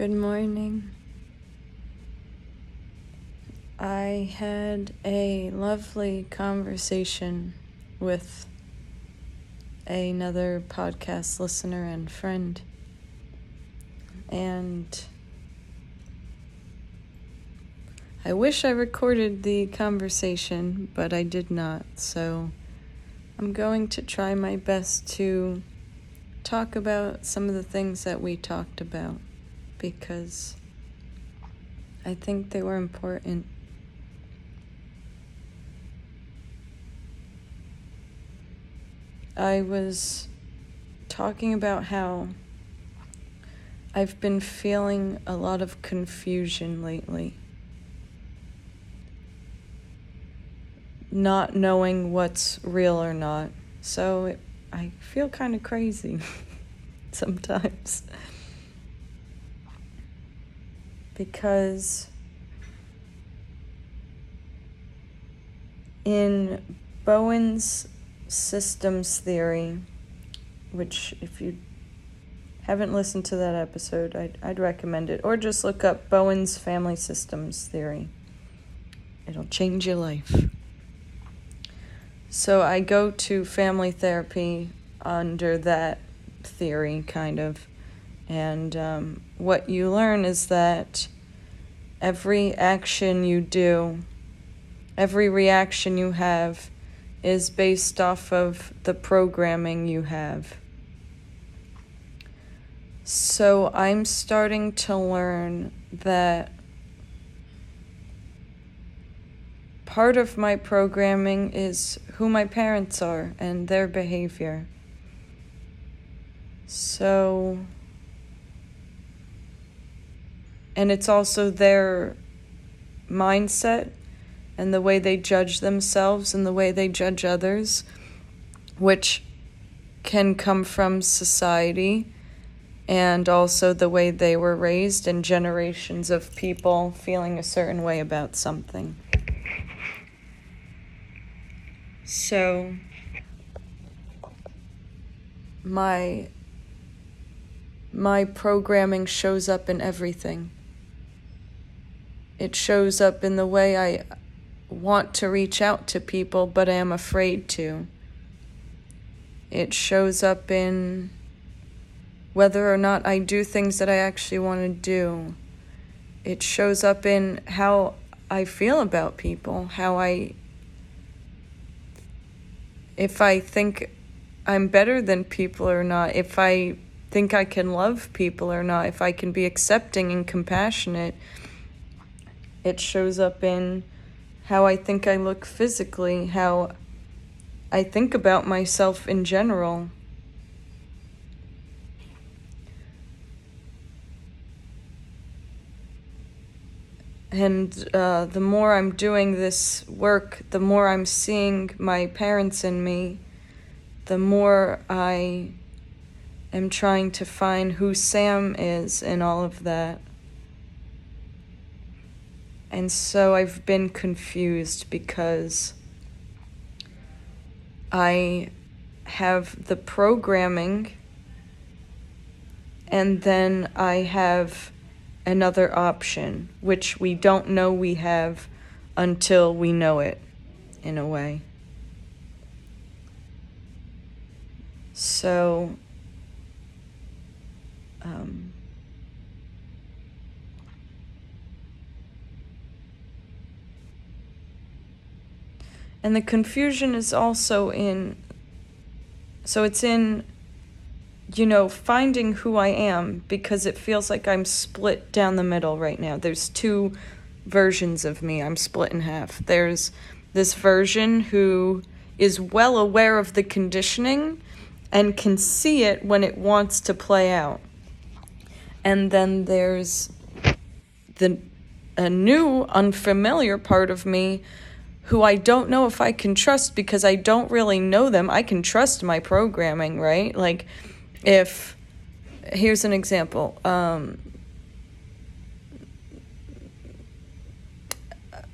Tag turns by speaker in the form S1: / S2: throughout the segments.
S1: Good morning. I had a lovely conversation with another podcast listener and friend. And I wish I recorded the conversation, but I did not. So I'm going to try my best to talk about some of the things that we talked about because I think they were important. I was talking about how I've been feeling a lot of confusion lately. Not knowing what's real or not. So it, I feel kind of crazy sometimes. Because in Bowen's systems theory, which if you haven't listened to that episode, I'd, I'd recommend it. Or just look up Bowen's family systems theory. It'll change your life. So I go to family therapy under that theory, kind of. And um, what you learn is that every action you do, every reaction you have, is based off of the programming you have. So I'm starting to learn that part of my programming is who my parents are and their behavior. So and it's also their mindset and the way they judge themselves and the way they judge others, which can come from society and also the way they were raised and generations of people feeling a certain way about something. So, my my programming shows up in everything. It shows up in the way I want to reach out to people, but I am afraid to. It shows up in whether or not I do things that I actually want to do. It shows up in how I feel about people, how I. If I think I'm better than people or not, if I think I can love people or not, if I can be accepting and compassionate it shows up in how I think I look physically, how I think about myself in general. And uh, the more I'm doing this work, the more I'm seeing my parents in me, the more I am trying to find who Sam is in all of that. And so I've been confused because I have the programming and then I have another option, which we don't know we have until we know it, in a way. So, um, And the confusion is also in, so it's in, you know, finding who I am because it feels like I'm split down the middle right now. There's two versions of me, I'm split in half. There's this version who is well aware of the conditioning and can see it when it wants to play out. And then there's the a new unfamiliar part of me who I don't know if I can trust because I don't really know them. I can trust my programming, right? Like, if here's an example. Um,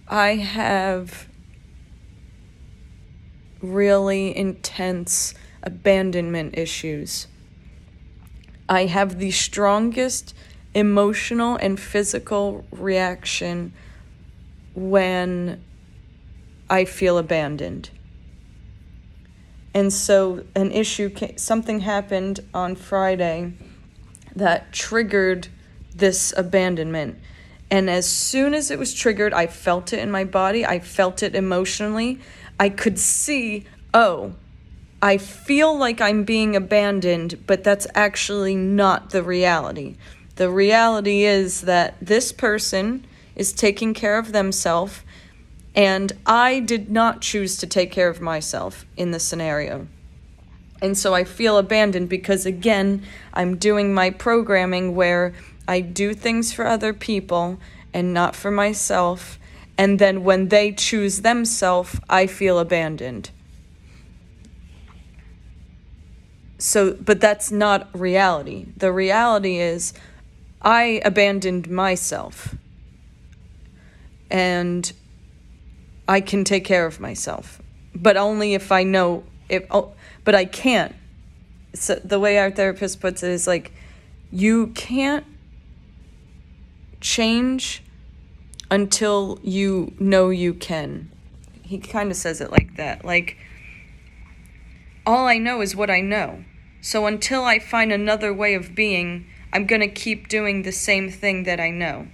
S1: I have really intense abandonment issues. I have the strongest emotional and physical reaction when I feel abandoned. And so, an issue, something happened on Friday that triggered this abandonment. And as soon as it was triggered, I felt it in my body, I felt it emotionally. I could see, oh, I feel like I'm being abandoned, but that's actually not the reality. The reality is that this person is taking care of themselves, and I did not choose to take care of myself in this scenario. And so I feel abandoned because, again, I'm doing my programming where I do things for other people and not for myself. And then when they choose themselves, I feel abandoned. So, but that's not reality. The reality is I abandoned myself. And I can take care of myself, but only if I know if oh, but I can't. So the way our therapist puts it is like you can't change until you know you can. He kind of says it like that. Like all I know is what I know. So until I find another way of being, I'm going to keep doing the same thing that I know.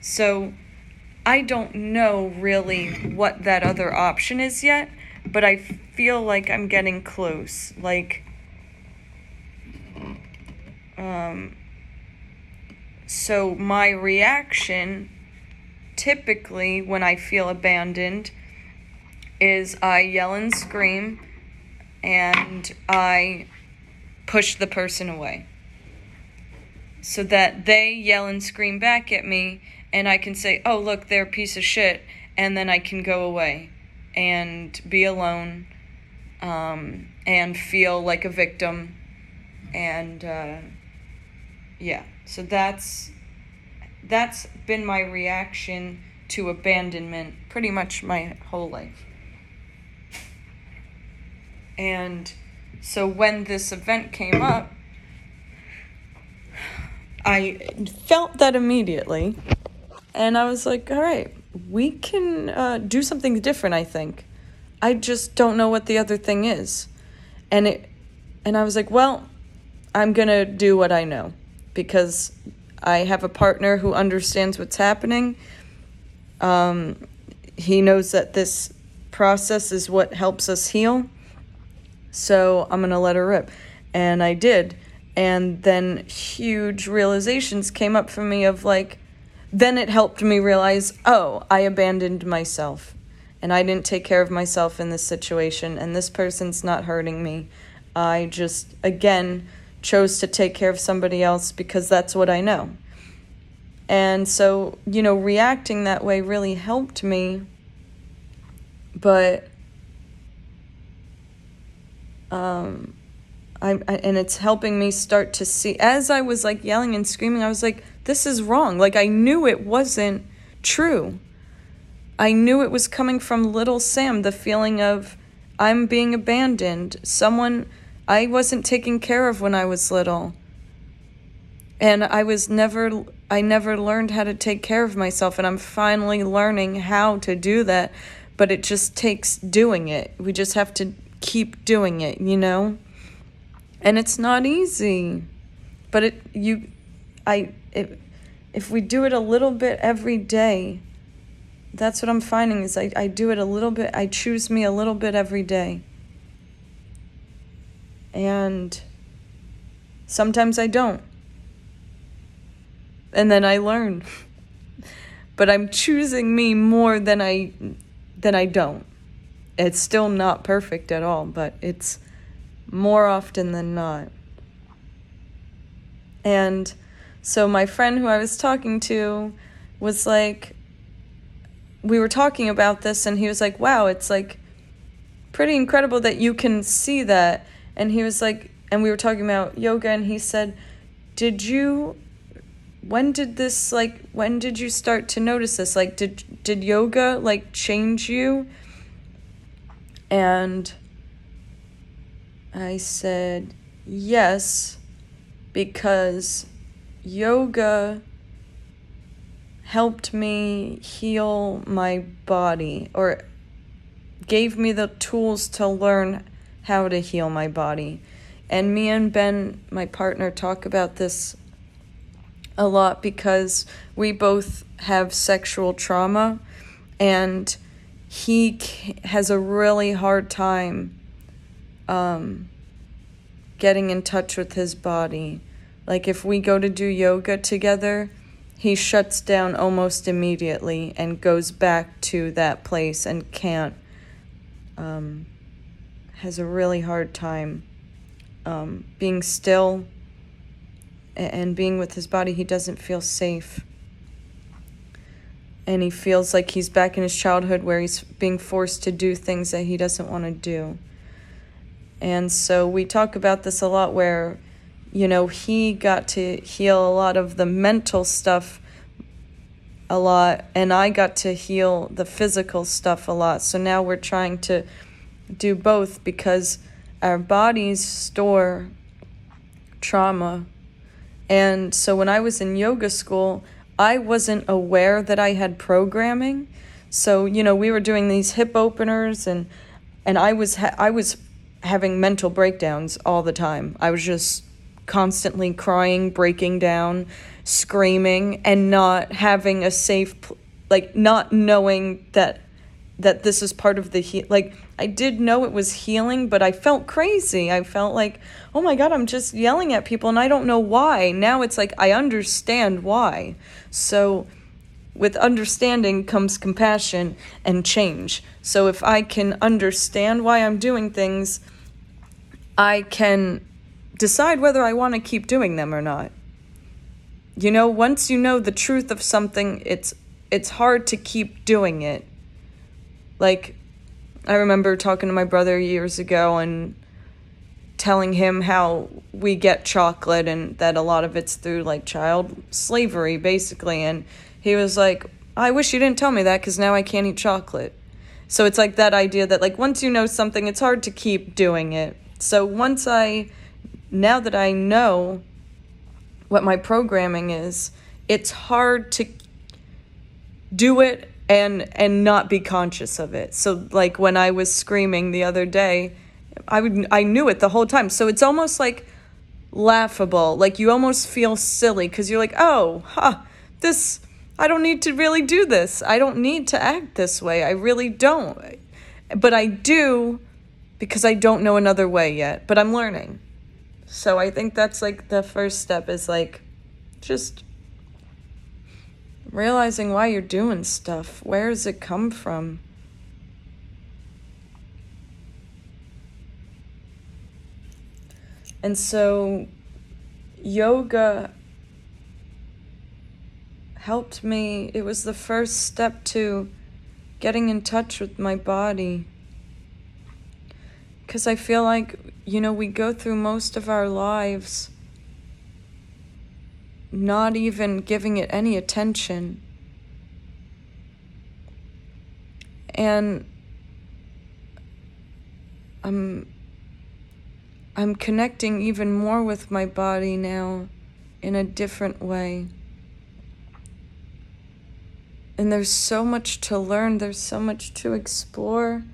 S1: So I don't know really what that other option is yet, but I feel like I'm getting close. Like, um, so my reaction typically when I feel abandoned is I yell and scream and I push the person away so that they yell and scream back at me and I can say, oh, look, they're a piece of shit, and then I can go away and be alone um, and feel like a victim. And uh, yeah, so that's that's been my reaction to abandonment pretty much my whole life. And so when this event came up, I felt that immediately and I was like, all right, we can uh, do something different, I think. I just don't know what the other thing is. And it and I was like, well, I'm going to do what I know because I have a partner who understands what's happening. Um, he knows that this process is what helps us heal. So I'm going to let her rip. And I did. And then huge realizations came up for me of like, then it helped me realize oh, I abandoned myself and I didn't take care of myself in this situation, and this person's not hurting me. I just, again, chose to take care of somebody else because that's what I know. And so, you know, reacting that way really helped me. But, um, I, I, and it's helping me start to see as I was like yelling and screaming I was like this is wrong. Like I knew it wasn't true. I knew it was coming from little Sam the feeling of I'm being abandoned. Someone I wasn't taken care of when I was little. And I was never I never learned how to take care of myself and I'm finally learning how to do that. But it just takes doing it. We just have to keep doing it you know? And it's not easy. But it you i it, if we do it a little bit every day that's what i'm finding is I, I do it a little bit i choose me a little bit every day. And sometimes i don't. And then i learn. But i'm choosing me more than i than i don't. It's still not perfect at all but it's more often than not. And so my friend who I was talking to was like, we were talking about this, and he was like, wow, it's like pretty incredible that you can see that. And he was like, and we were talking about yoga, and he said, did you when did this like when did you start to notice this like did did yoga like change you and I said, yes, because yoga helped me heal my body or gave me the tools to learn how to heal my body. And me and Ben, my partner, talk about this a lot because we both have sexual trauma and he has a really hard time um, getting in touch with his body. Like if we go to do yoga together, he shuts down almost immediately and goes back to that place and can't um, has a really hard time um, being still and being with his body. He doesn't feel safe. And he feels like he's back in his childhood where he's being forced to do things that he doesn't want to do. And so we talk about this a lot where, you know, he got to heal a lot of the mental stuff a lot, and I got to heal the physical stuff a lot. So now we're trying to do both because our bodies store trauma. And so when I was in yoga school, I wasn't aware that I had programming. So, you know, we were doing these hip openers and and I was ha- I was having mental breakdowns all the time. I was just constantly crying, breaking down, screaming and not having a safe like not knowing that that this is part of the he- like I did know it was healing, but I felt crazy. I felt like, "Oh my god, I'm just yelling at people and I don't know why." Now it's like I understand why. So with understanding comes compassion and change. So if I can understand why I'm doing things, I can decide whether I want to keep doing them or not. You know, once you know the truth of something, it's it's hard to keep doing it. Like I remember talking to my brother years ago and telling him how we get chocolate and that a lot of it's through like child slavery basically and he was like I wish you didn't tell me that cuz now I can't eat chocolate. So it's like that idea that like once you know something it's hard to keep doing it. So once I now that I know what my programming is, it's hard to do it and and not be conscious of it. So like when I was screaming the other day, I would I knew it the whole time. So it's almost like laughable. Like you almost feel silly cuz you're like, "Oh, huh, this I don't need to really do this. I don't need to act this way. I really don't." But I do because I don't know another way yet, but I'm learning. So I think that's like the first step is like just realizing why you're doing stuff. Where does it come from? And so yoga helped me. It was the first step to getting in touch with my body. Because I feel like you know, we go through most of our lives not even giving it any attention. And I'm I'm connecting even more with my body now in a different way. And there's so much to learn, there's so much to explore.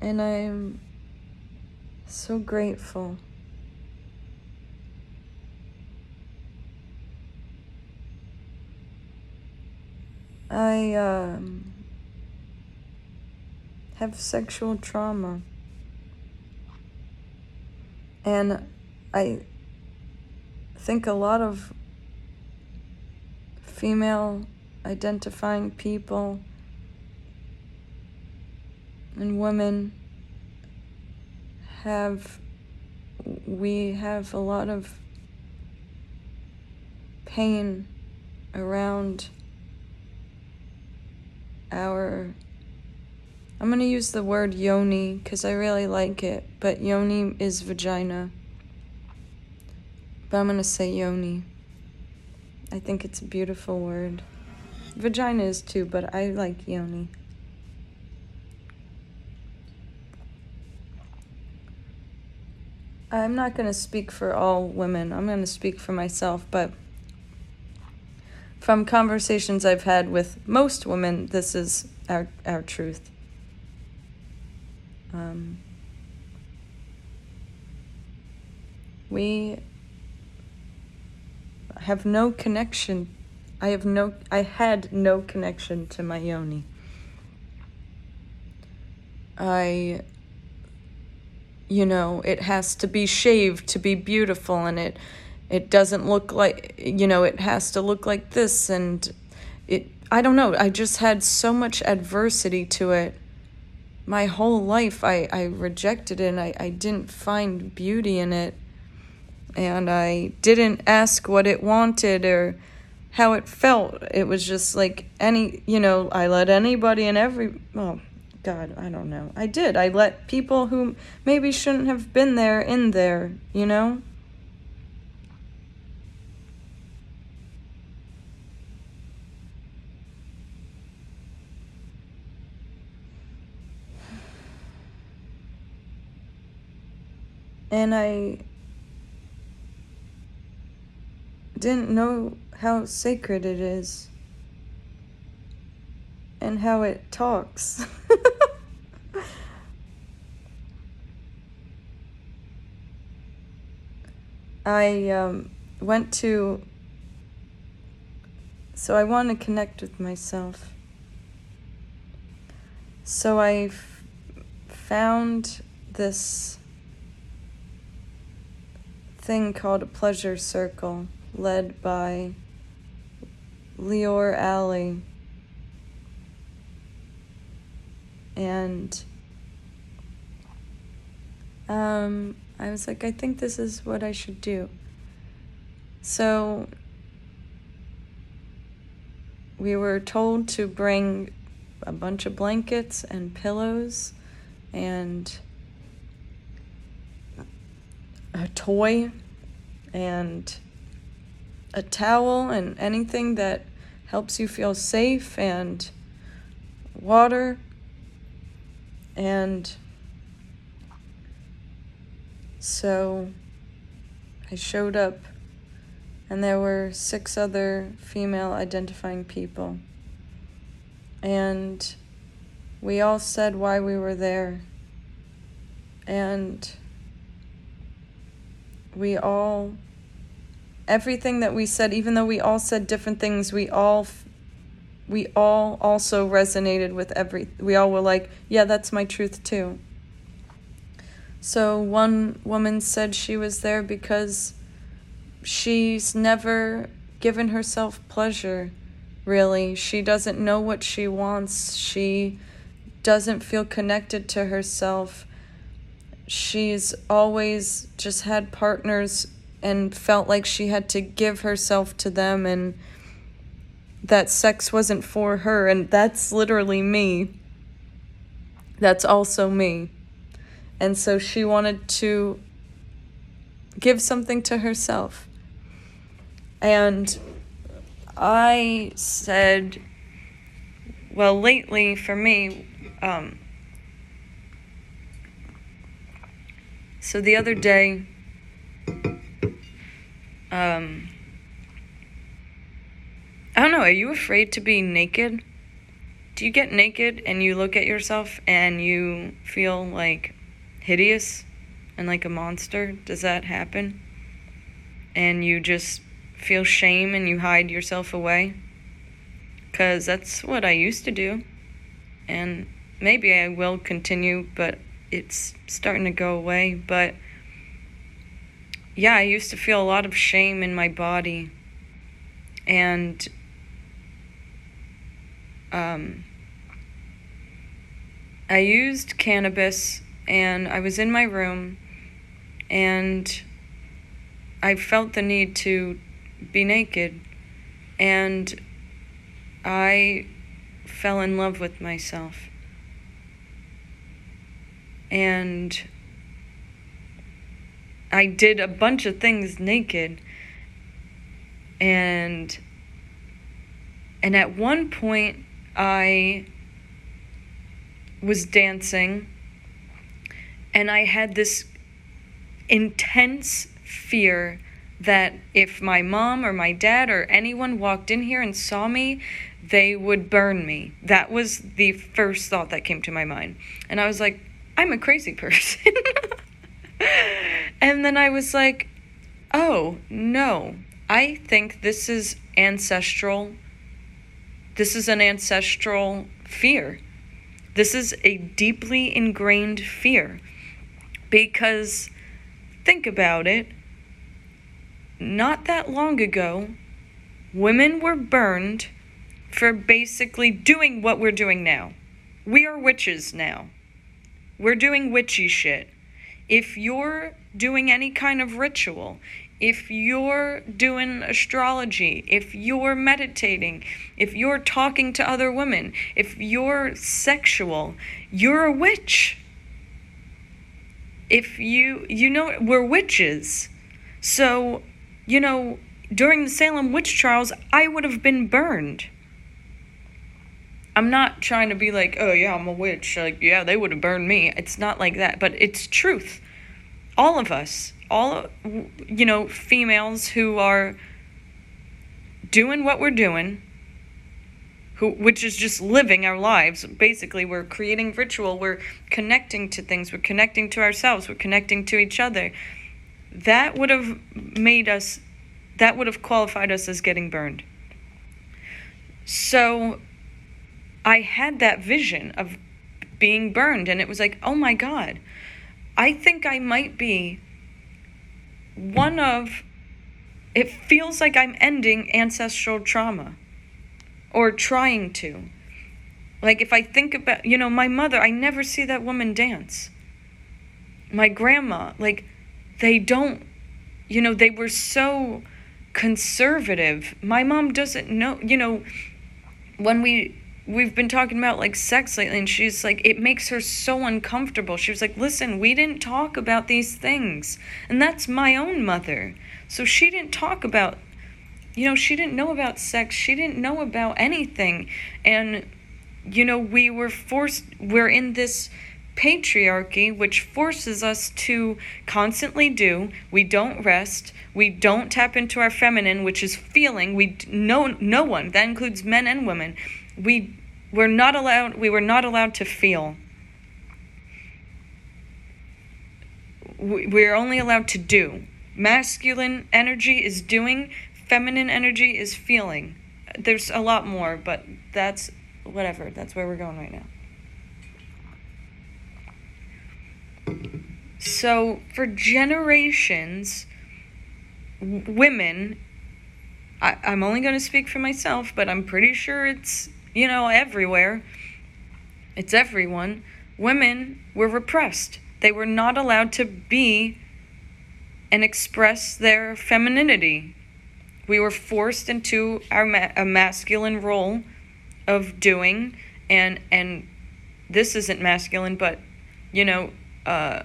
S1: And I'm so grateful. I um, have sexual trauma. And I think a lot of female identifying people and women have we have a lot of pain around our I'm going to use the word yoni because I really like it, but yoni is vagina. But I'm going to say yoni. I think it's a beautiful word. Vagina is too, but I like yoni. I'm not going to speak for all women. I'm going to speak for myself, but from conversations I've had with most women, this is our our truth. Um, we have no connection. I have no. I had no connection to my yoni. I you know it has to be shaved to be beautiful and it it doesn't look like you know it has to look like this and it I don't know I just had so much adversity to it. My whole life I, I rejected it and I, I didn't find beauty in it. And I didn't ask what it wanted or how it felt. It was just like any you know I let anybody and every well God, I don't know. I did. I let people who maybe shouldn't have been there in there, you know? And I didn't know how sacred it is and how it talks. I um, went to, so I want to connect with myself. So I found this thing called a pleasure circle led by Leor Alley. And um, I was like, I think this is what I should do. So we were told to bring a bunch of blankets and pillows and a toy and a towel and anything that helps you feel safe and water and so I showed up, and there were six other female identifying people. And we all said why we were there. And we all, everything that we said, even though we all said different things, we all we all also resonated with every we all were like yeah that's my truth too. So one woman said she was there because she's never given herself pleasure really. She doesn't know what she wants. She doesn't feel connected to herself. She's always just had partners and felt like she had to give herself to them and that sex wasn't for her, and that's literally me. That's also me. And so she wanted to give something to herself. And I said, well, lately for me, um, so the other day, um, I don't know, are you afraid to be naked? Do you get naked and you look at yourself and you feel like hideous and like a monster? Does that happen? And you just feel shame and you hide yourself away? Because that's what I used to do. And maybe I will continue, but it's starting to go away. But yeah, I used to feel a lot of shame in my body. And um, I used cannabis and I was in my room and I felt the need to be naked and I fell in love with myself. And I did a bunch of things naked and and at one point I was dancing and I had this intense fear that if my mom or my dad or anyone walked in here and saw me, they would burn me. That was the first thought that came to my mind. And I was like, I'm a crazy person. and then I was like, oh, no. I think this is ancestral. This is an ancestral fear. This is a deeply ingrained fear. Because think about it not that long ago, women were burned for basically doing what we're doing now. We are witches now. We're doing witchy shit. If you're doing any kind of ritual, if you're doing astrology, if you're meditating, if you're talking to other women, if you're sexual, you're a witch. If you, you know, we're witches. So you know, during the Salem witch trials, I would have been burned. I'm not trying to be like, oh yeah, I'm a witch. Like, yeah, they would have burned me. It's not like that, but it's truth. All of us, all, you know, females who are doing what we're doing, who, which is just living our lives. Basically, we're creating ritual, we're connecting to things, we're connecting to ourselves, we're connecting to each other that would have made us, that would have qualified us as getting burned. So I had that vision of being burned, and it was like, oh my God, I think I might be one of, it feels like I'm ending ancestral trauma or trying to. Like if I think about, you know, my mother, I never see that woman dance. My grandma, like, they don't, you know, they were so conservative. My mom doesn't know, you know, when we we've been talking about like sex lately and she's like it makes her so uncomfortable she was like listen we didn't talk about these things and that's my own mother so she didn't talk about you know she didn't know about sex she didn't know about anything and you know we were forced we're in this patriarchy, which forces us to constantly do. We don't rest. We don't tap into our feminine, which is feeling. We no no one that includes men and women. We we're not allowed. We were not allowed to feel. We're only allowed to do. Masculine energy is doing. Feminine energy is feeling. There's a lot more, but that's whatever. That's where we're going right now. So, for generations, women, I, I'm only going to speak for myself, but I'm pretty sure it's, you know, everywhere. It's everyone. Women were repressed. They were not allowed to be and express their femininity. We were forced into our ma- a masculine role of doing, and and this isn't masculine, but you know, uh,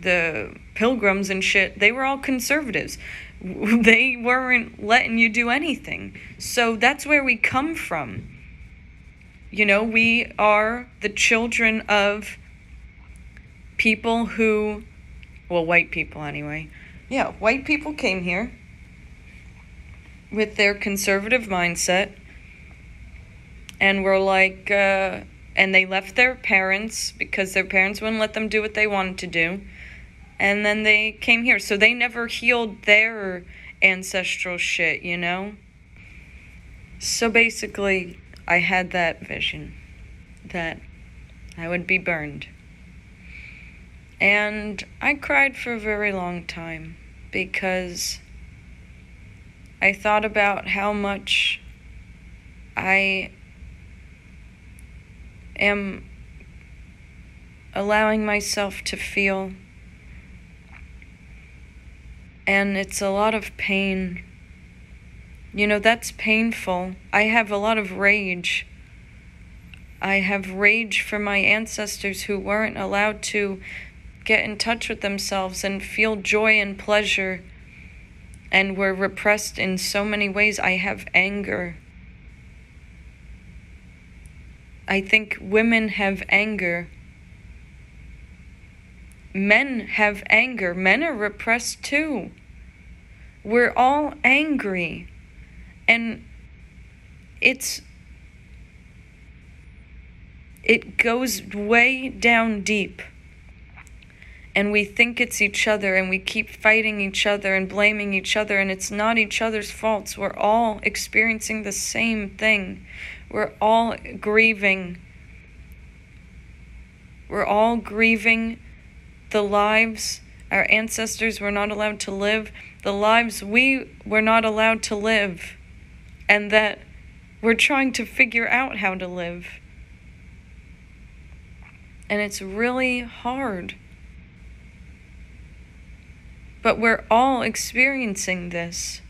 S1: the pilgrims and shit, they were all conservatives. They weren't letting you do anything. So that's where we come from. You know, we are the children of people who, well, white people anyway. Yeah, white people came here with their conservative mindset and were like, uh, and they left their parents because their parents wouldn't let them do what they wanted to do and then they came here. So they never healed their ancestral shit, you know? So basically, I had that vision that I would be burned. And I cried for a very long time because I thought about how much I am allowing myself to feel and it's a lot of pain. You know, that's painful. I have a lot of rage. I have rage for my ancestors who weren't allowed to get in touch with themselves and feel joy and pleasure and were repressed in so many ways. I have anger. I think women have anger men have anger, men are repressed too. We're all angry. And it's it goes way down deep. And we think it's each other and we keep fighting each other and blaming each other and it's not each other's faults. We're all experiencing the same thing. We're all grieving. We're all grieving the lives our ancestors were not allowed to live, the lives we were not allowed to live, and that we're trying to figure out how to live. And it's really hard. But we're all experiencing this.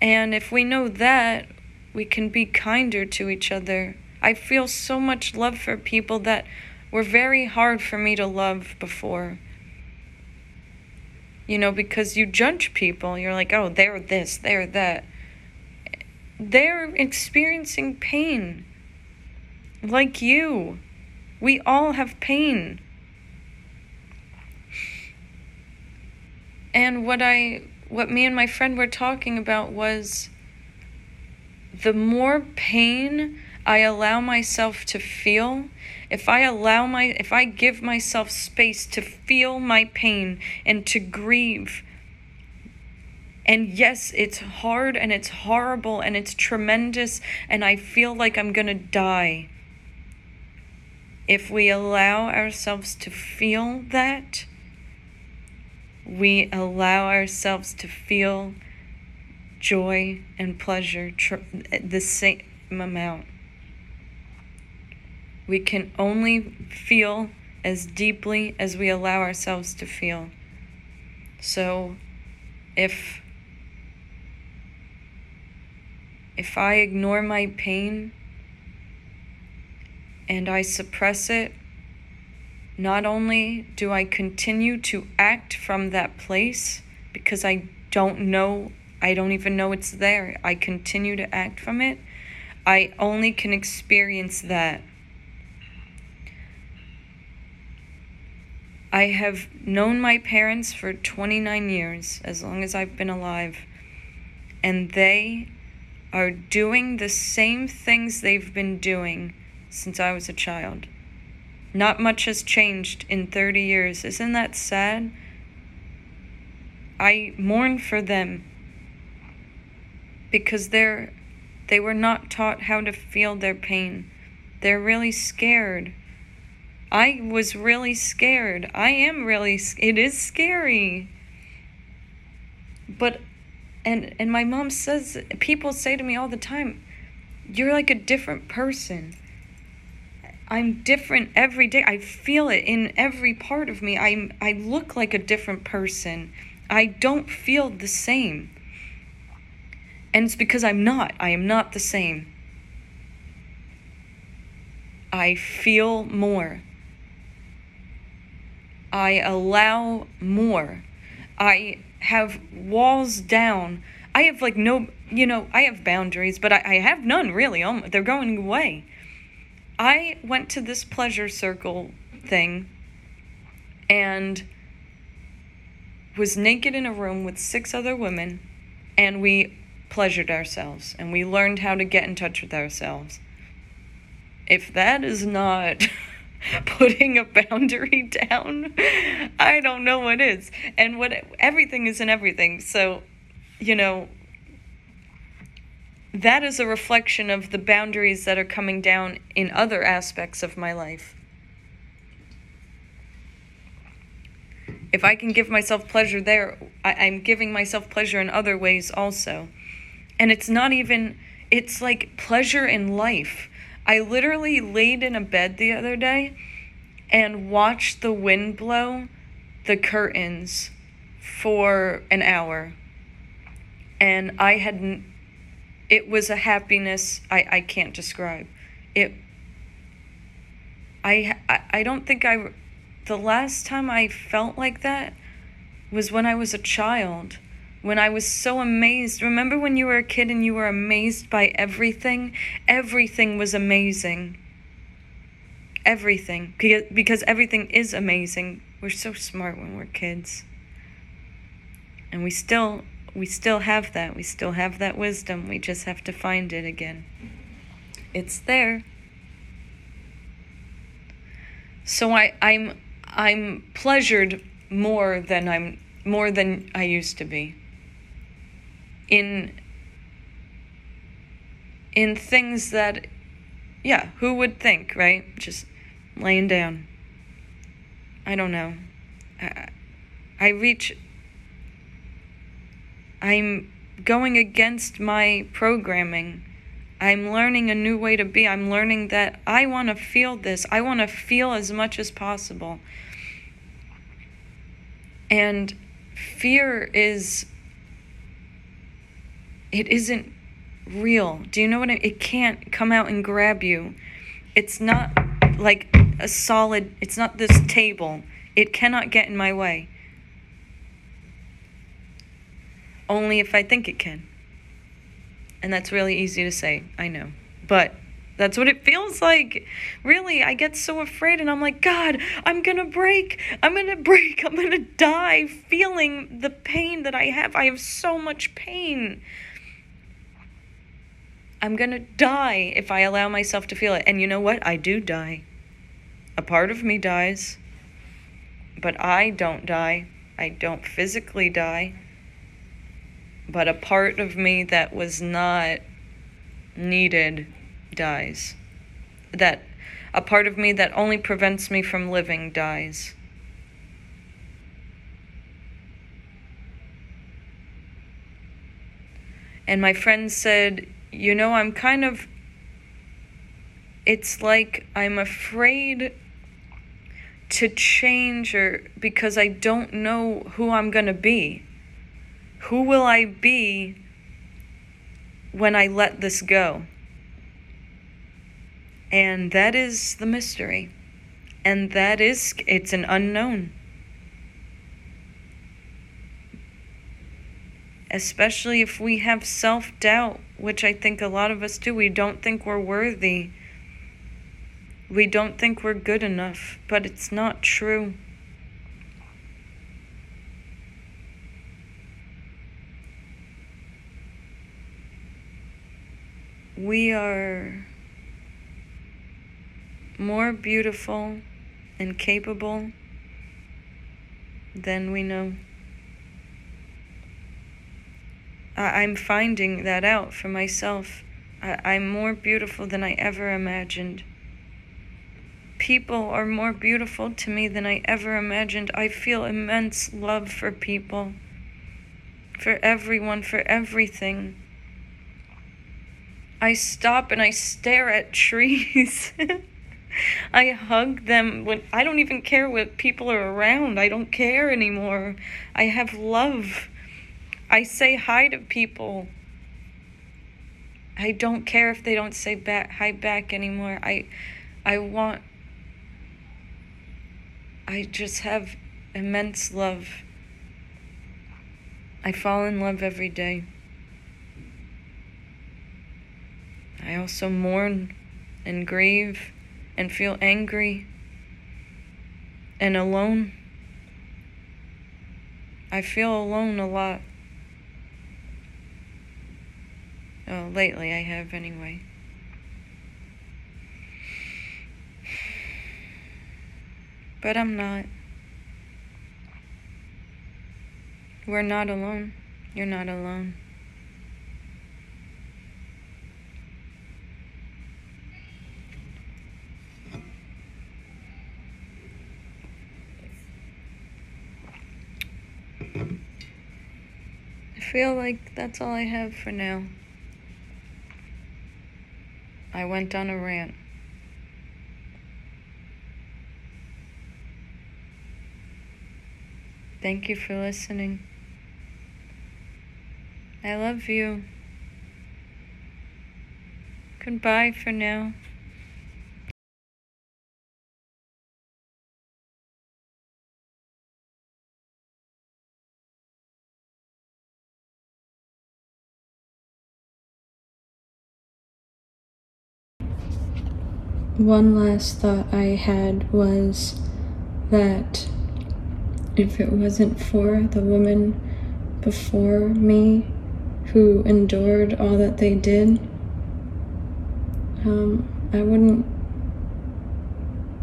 S1: And if we know that, we can be kinder to each other. I feel so much love for people that were very hard for me to love before. You know, because you judge people. You're like, oh, they're this, they're that. They're experiencing pain. Like you. We all have pain. And what I what me and my friend were talking about was the more pain I allow myself to feel, if I allow my if I give myself space to feel my pain and to grieve, and yes, it's hard and it's horrible and it's tremendous and I feel like I'm going to die. If we allow ourselves to feel that, we allow ourselves to feel joy and pleasure tr- the same amount. We can only feel as deeply as we allow ourselves to feel. So, if if I ignore my pain and I suppress it, not only do I continue to act from that place because I don't know, I don't even know it's there, I continue to act from it, I only can experience that. I have known my parents for 29 years, as long as I've been alive, and they are doing the same things they've been doing since I was a child. Not much has changed in 30 years. Isn't that sad? I mourn for them because they're they were not taught how to feel their pain. They're really scared. I was really scared. I am really it is scary. But and and my mom says people say to me all the time, you're like a different person. I'm different every day. I feel it in every part of me. I I look like a different person. I don't feel the same. And it's because I'm not. I am not the same. I feel more. I allow more. I have walls down. I have like no, you know, I have boundaries, but I, I have none really. Oh, they're going away. I went to this pleasure circle thing and was naked in a room with six other women and we pleasured ourselves and we learned how to get in touch with ourselves. If that is not putting a boundary down, I don't know what is. And what everything is in everything. So, you know, that is a reflection of the boundaries that are coming down in other aspects of my life. If I can give myself pleasure there, I, am giving myself pleasure in other ways also. And it's not even, it's like pleasure in life. I literally laid in a bed the other day and watched the wind blow the curtains for an hour. And I hadn't, it was a happiness I, I can't describe. It I, I I don't think I the last time I felt like that was when I was a child. When I was so amazed. Remember when you were a kid and you were amazed by everything? Everything was amazing. everything because everything is amazing. We're so smart when we're kids. And we still we still have that. We still have that wisdom. We just have to find it again. It's there. So I I'm I'm pleasured more than I'm more than I used to be. In in things that yeah, who would think, right? Just laying down. I don't know. I, I reach. I'm going against my programming. I'm learning a new way to be. I'm learning that I want to feel this. I want to feel as much as possible. And fear is. It isn't real. Do you know what I It can't come out and grab you. It's not like a solid, it's not this table. It cannot get in my way. Only if I think it can. And that's really easy to say, I know. But that's what it feels like. Really, I get so afraid and I'm like, God, I'm gonna break. I'm gonna break. I'm gonna die feeling the pain that I have. I have so much pain. I'm gonna die if I allow myself to feel it. And you know what? I do die. A part of me dies, but I don't die. I don't physically die. But a part of me that was not needed dies. That a part of me that only prevents me from living dies. And my friend said, you know, I'm kind of. It's like I'm afraid to change or because I don't know who I'm going to be. Who will I be when I let this go? And that is the mystery. And that is, it's an unknown. Especially if we have self doubt which I think a lot of us do. We don't think we're worthy. We don't think we're good enough, but it's not true. We are more beautiful and capable than we know. I'm finding that out for myself. I'm more beautiful than I ever imagined. People are more beautiful to me than I ever imagined. I feel immense love for people, for everyone, for everything. I stop and I stare at trees. I hug them when I don't even care what people are around. I don't care anymore. I have love I say hi to people. I don't care if they don't say back hi back anymore. I I want I just have immense love. I fall in love every day. I also mourn and grieve and feel angry and alone. I feel alone a lot. Oh, lately I have anyway. But I'm not. We're not alone. You're not alone. I feel like that's all I have for now. I went on a rant. Thank you for listening. I love you. Goodbye for now.
S2: One last thought I had was that if it wasn't for the woman before me who endured all that they did, um, I wouldn't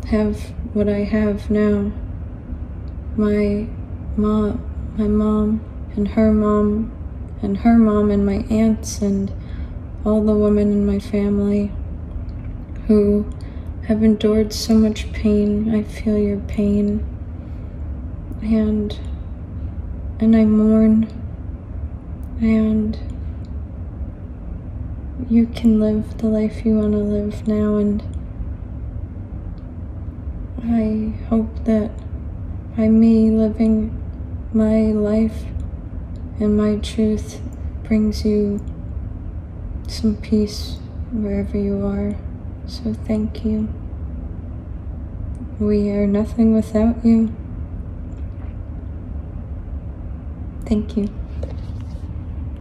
S2: have what I have now. My mom, my mom, and her mom, and her mom, and my aunts, and all the women in my family who have endured so much pain. I feel your pain. And and I mourn and you can live the life you want to live now and I hope that by me living my life and my truth brings you some peace wherever you are. So thank you. We are nothing without you. Thank you.